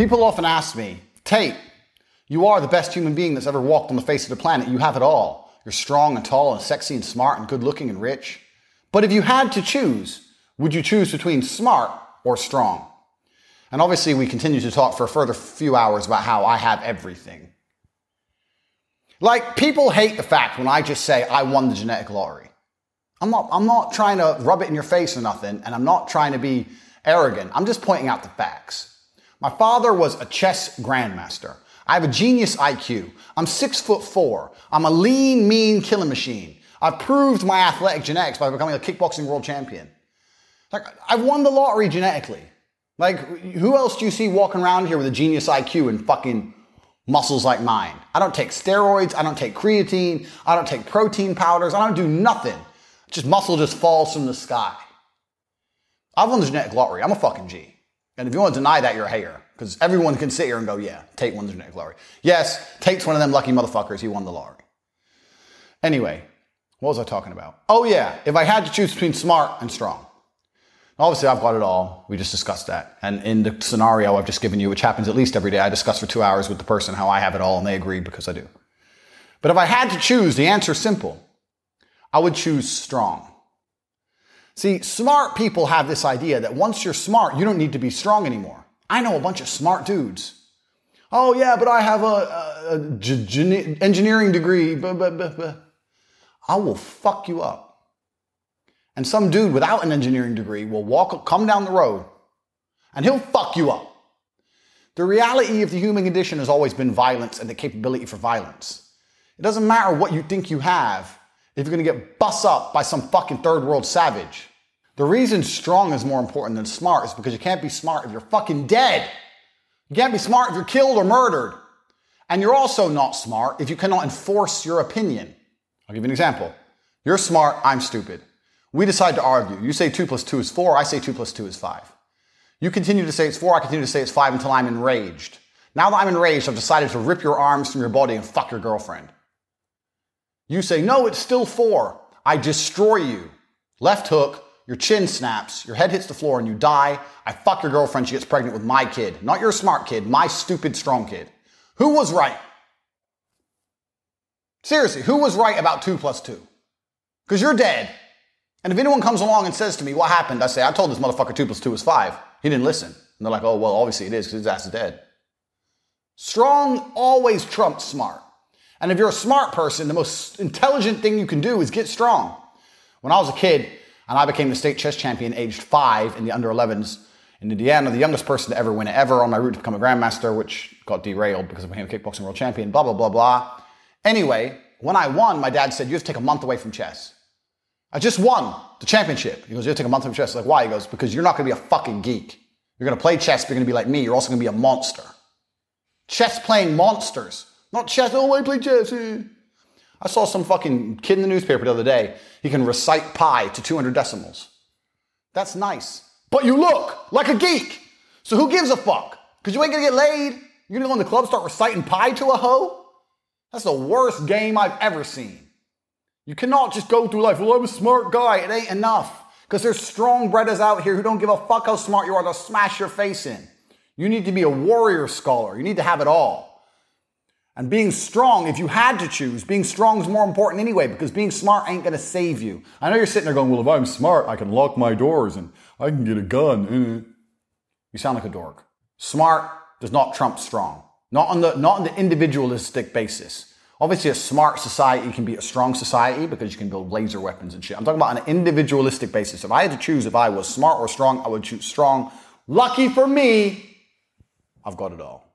People often ask me, Tate, you are the best human being that's ever walked on the face of the planet. You have it all. You're strong and tall and sexy and smart and good looking and rich. But if you had to choose, would you choose between smart or strong? And obviously, we continue to talk for a further few hours about how I have everything. Like, people hate the fact when I just say I won the genetic lottery. I'm not, I'm not trying to rub it in your face or nothing, and I'm not trying to be arrogant. I'm just pointing out the facts. My father was a chess grandmaster. I have a genius IQ. I'm six foot four. I'm a lean, mean killing machine. I've proved my athletic genetics by becoming a kickboxing world champion. Like, I've won the lottery genetically. Like, who else do you see walking around here with a genius IQ and fucking muscles like mine? I don't take steroids. I don't take creatine. I don't take protein powders. I don't do nothing. Just muscle just falls from the sky. I've won the genetic lottery. I'm a fucking G. And if you want to deny that, you're a hater. Because everyone can sit here and go, yeah, Tate won the genetic lottery. Yes, Tate's one of them lucky motherfuckers. He won the lottery. Anyway, what was I talking about? Oh, yeah, if I had to choose between smart and strong. Obviously, I've got it all. We just discussed that. And in the scenario I've just given you, which happens at least every day, I discuss for two hours with the person how I have it all, and they agree because I do. But if I had to choose, the answer is simple. I would choose strong. See, smart people have this idea that once you're smart, you don't need to be strong anymore. I know a bunch of smart dudes. Oh, yeah, but I have a, engineering degree. I will fuck you up. And some dude without an engineering degree will walk, come down the road and he'll fuck you up. The reality of the human condition has always been violence and the capability for violence. It doesn't matter what you think you have if you're gonna get bust up by some fucking third world savage. The reason strong is more important than smart is because you can't be smart if you're fucking dead. You can't be smart if you're killed or murdered. And you're also not smart if you cannot enforce your opinion. I'll give you an example. You're smart, I'm stupid. We decide to argue. You say 2 plus 2 is 4, I say 2 plus 2 is 5. You continue to say it's 4, I continue to say it's 5 until I'm enraged. Now that I'm enraged, I've decided to rip your arms from your body and fuck your girlfriend. You say, no, it's still 4. I destroy you. Left hook, your chin snaps, your head hits the floor, and you die. I fuck your girlfriend, she gets pregnant with my kid. Not your smart kid, my stupid strong kid. Who was right? Seriously, who was right about 2 plus 2? Because you're dead. And if anyone comes along and says to me, what happened? I say, I told this motherfucker 2 plus 2 is 5. He didn't listen. And they're like, oh, well, obviously it is because his ass is dead. Strong always trumps smart. And if you're a smart person, the most intelligent thing you can do is get strong. When I was a kid and I became the state chess champion aged five in the under 11s in Indiana, the youngest person to ever win it ever on my route to become a grandmaster, which got derailed because I became a kickboxing world champion, blah, blah, blah, blah. Anyway, when I won, my dad said, you have to take a month away from chess. I just won the championship. He goes, you have to take a month from chess. like, why? He goes, because you're not going to be a fucking geek. You're going to play chess, but you're going to be like me. You're also going to be a monster. Chess playing monsters. Not chess. Oh, I play chess. I saw some fucking kid in the newspaper the other day. He can recite pi to 200 decimals. That's nice. But you look like a geek. So who gives a fuck? Because you ain't to get laid. You're to go in the club, start reciting pi to a hoe? That's the worst game I've ever seen. You cannot just go through life, well, I'm a smart guy. It ain't enough. Because there's strong breaders out here who don't give a fuck how smart you are. They'll smash your face in. You need to be a warrior scholar. You need to have it all. And being strong, if you had to choose, being strong is more important anyway because being smart ain't going to save you. I know you're sitting there going, well, if I'm smart, I can lock my doors and I can get a gun. Mm-hmm. You sound like a dork. Smart does not trump strong. Not on the, not on the individualistic basis. Obviously, a smart society can be a strong society because you can build laser weapons and shit. I'm talking about an individualistic basis. If I had to choose if I was smart or strong, I would choose strong. Lucky for me, I've got it all.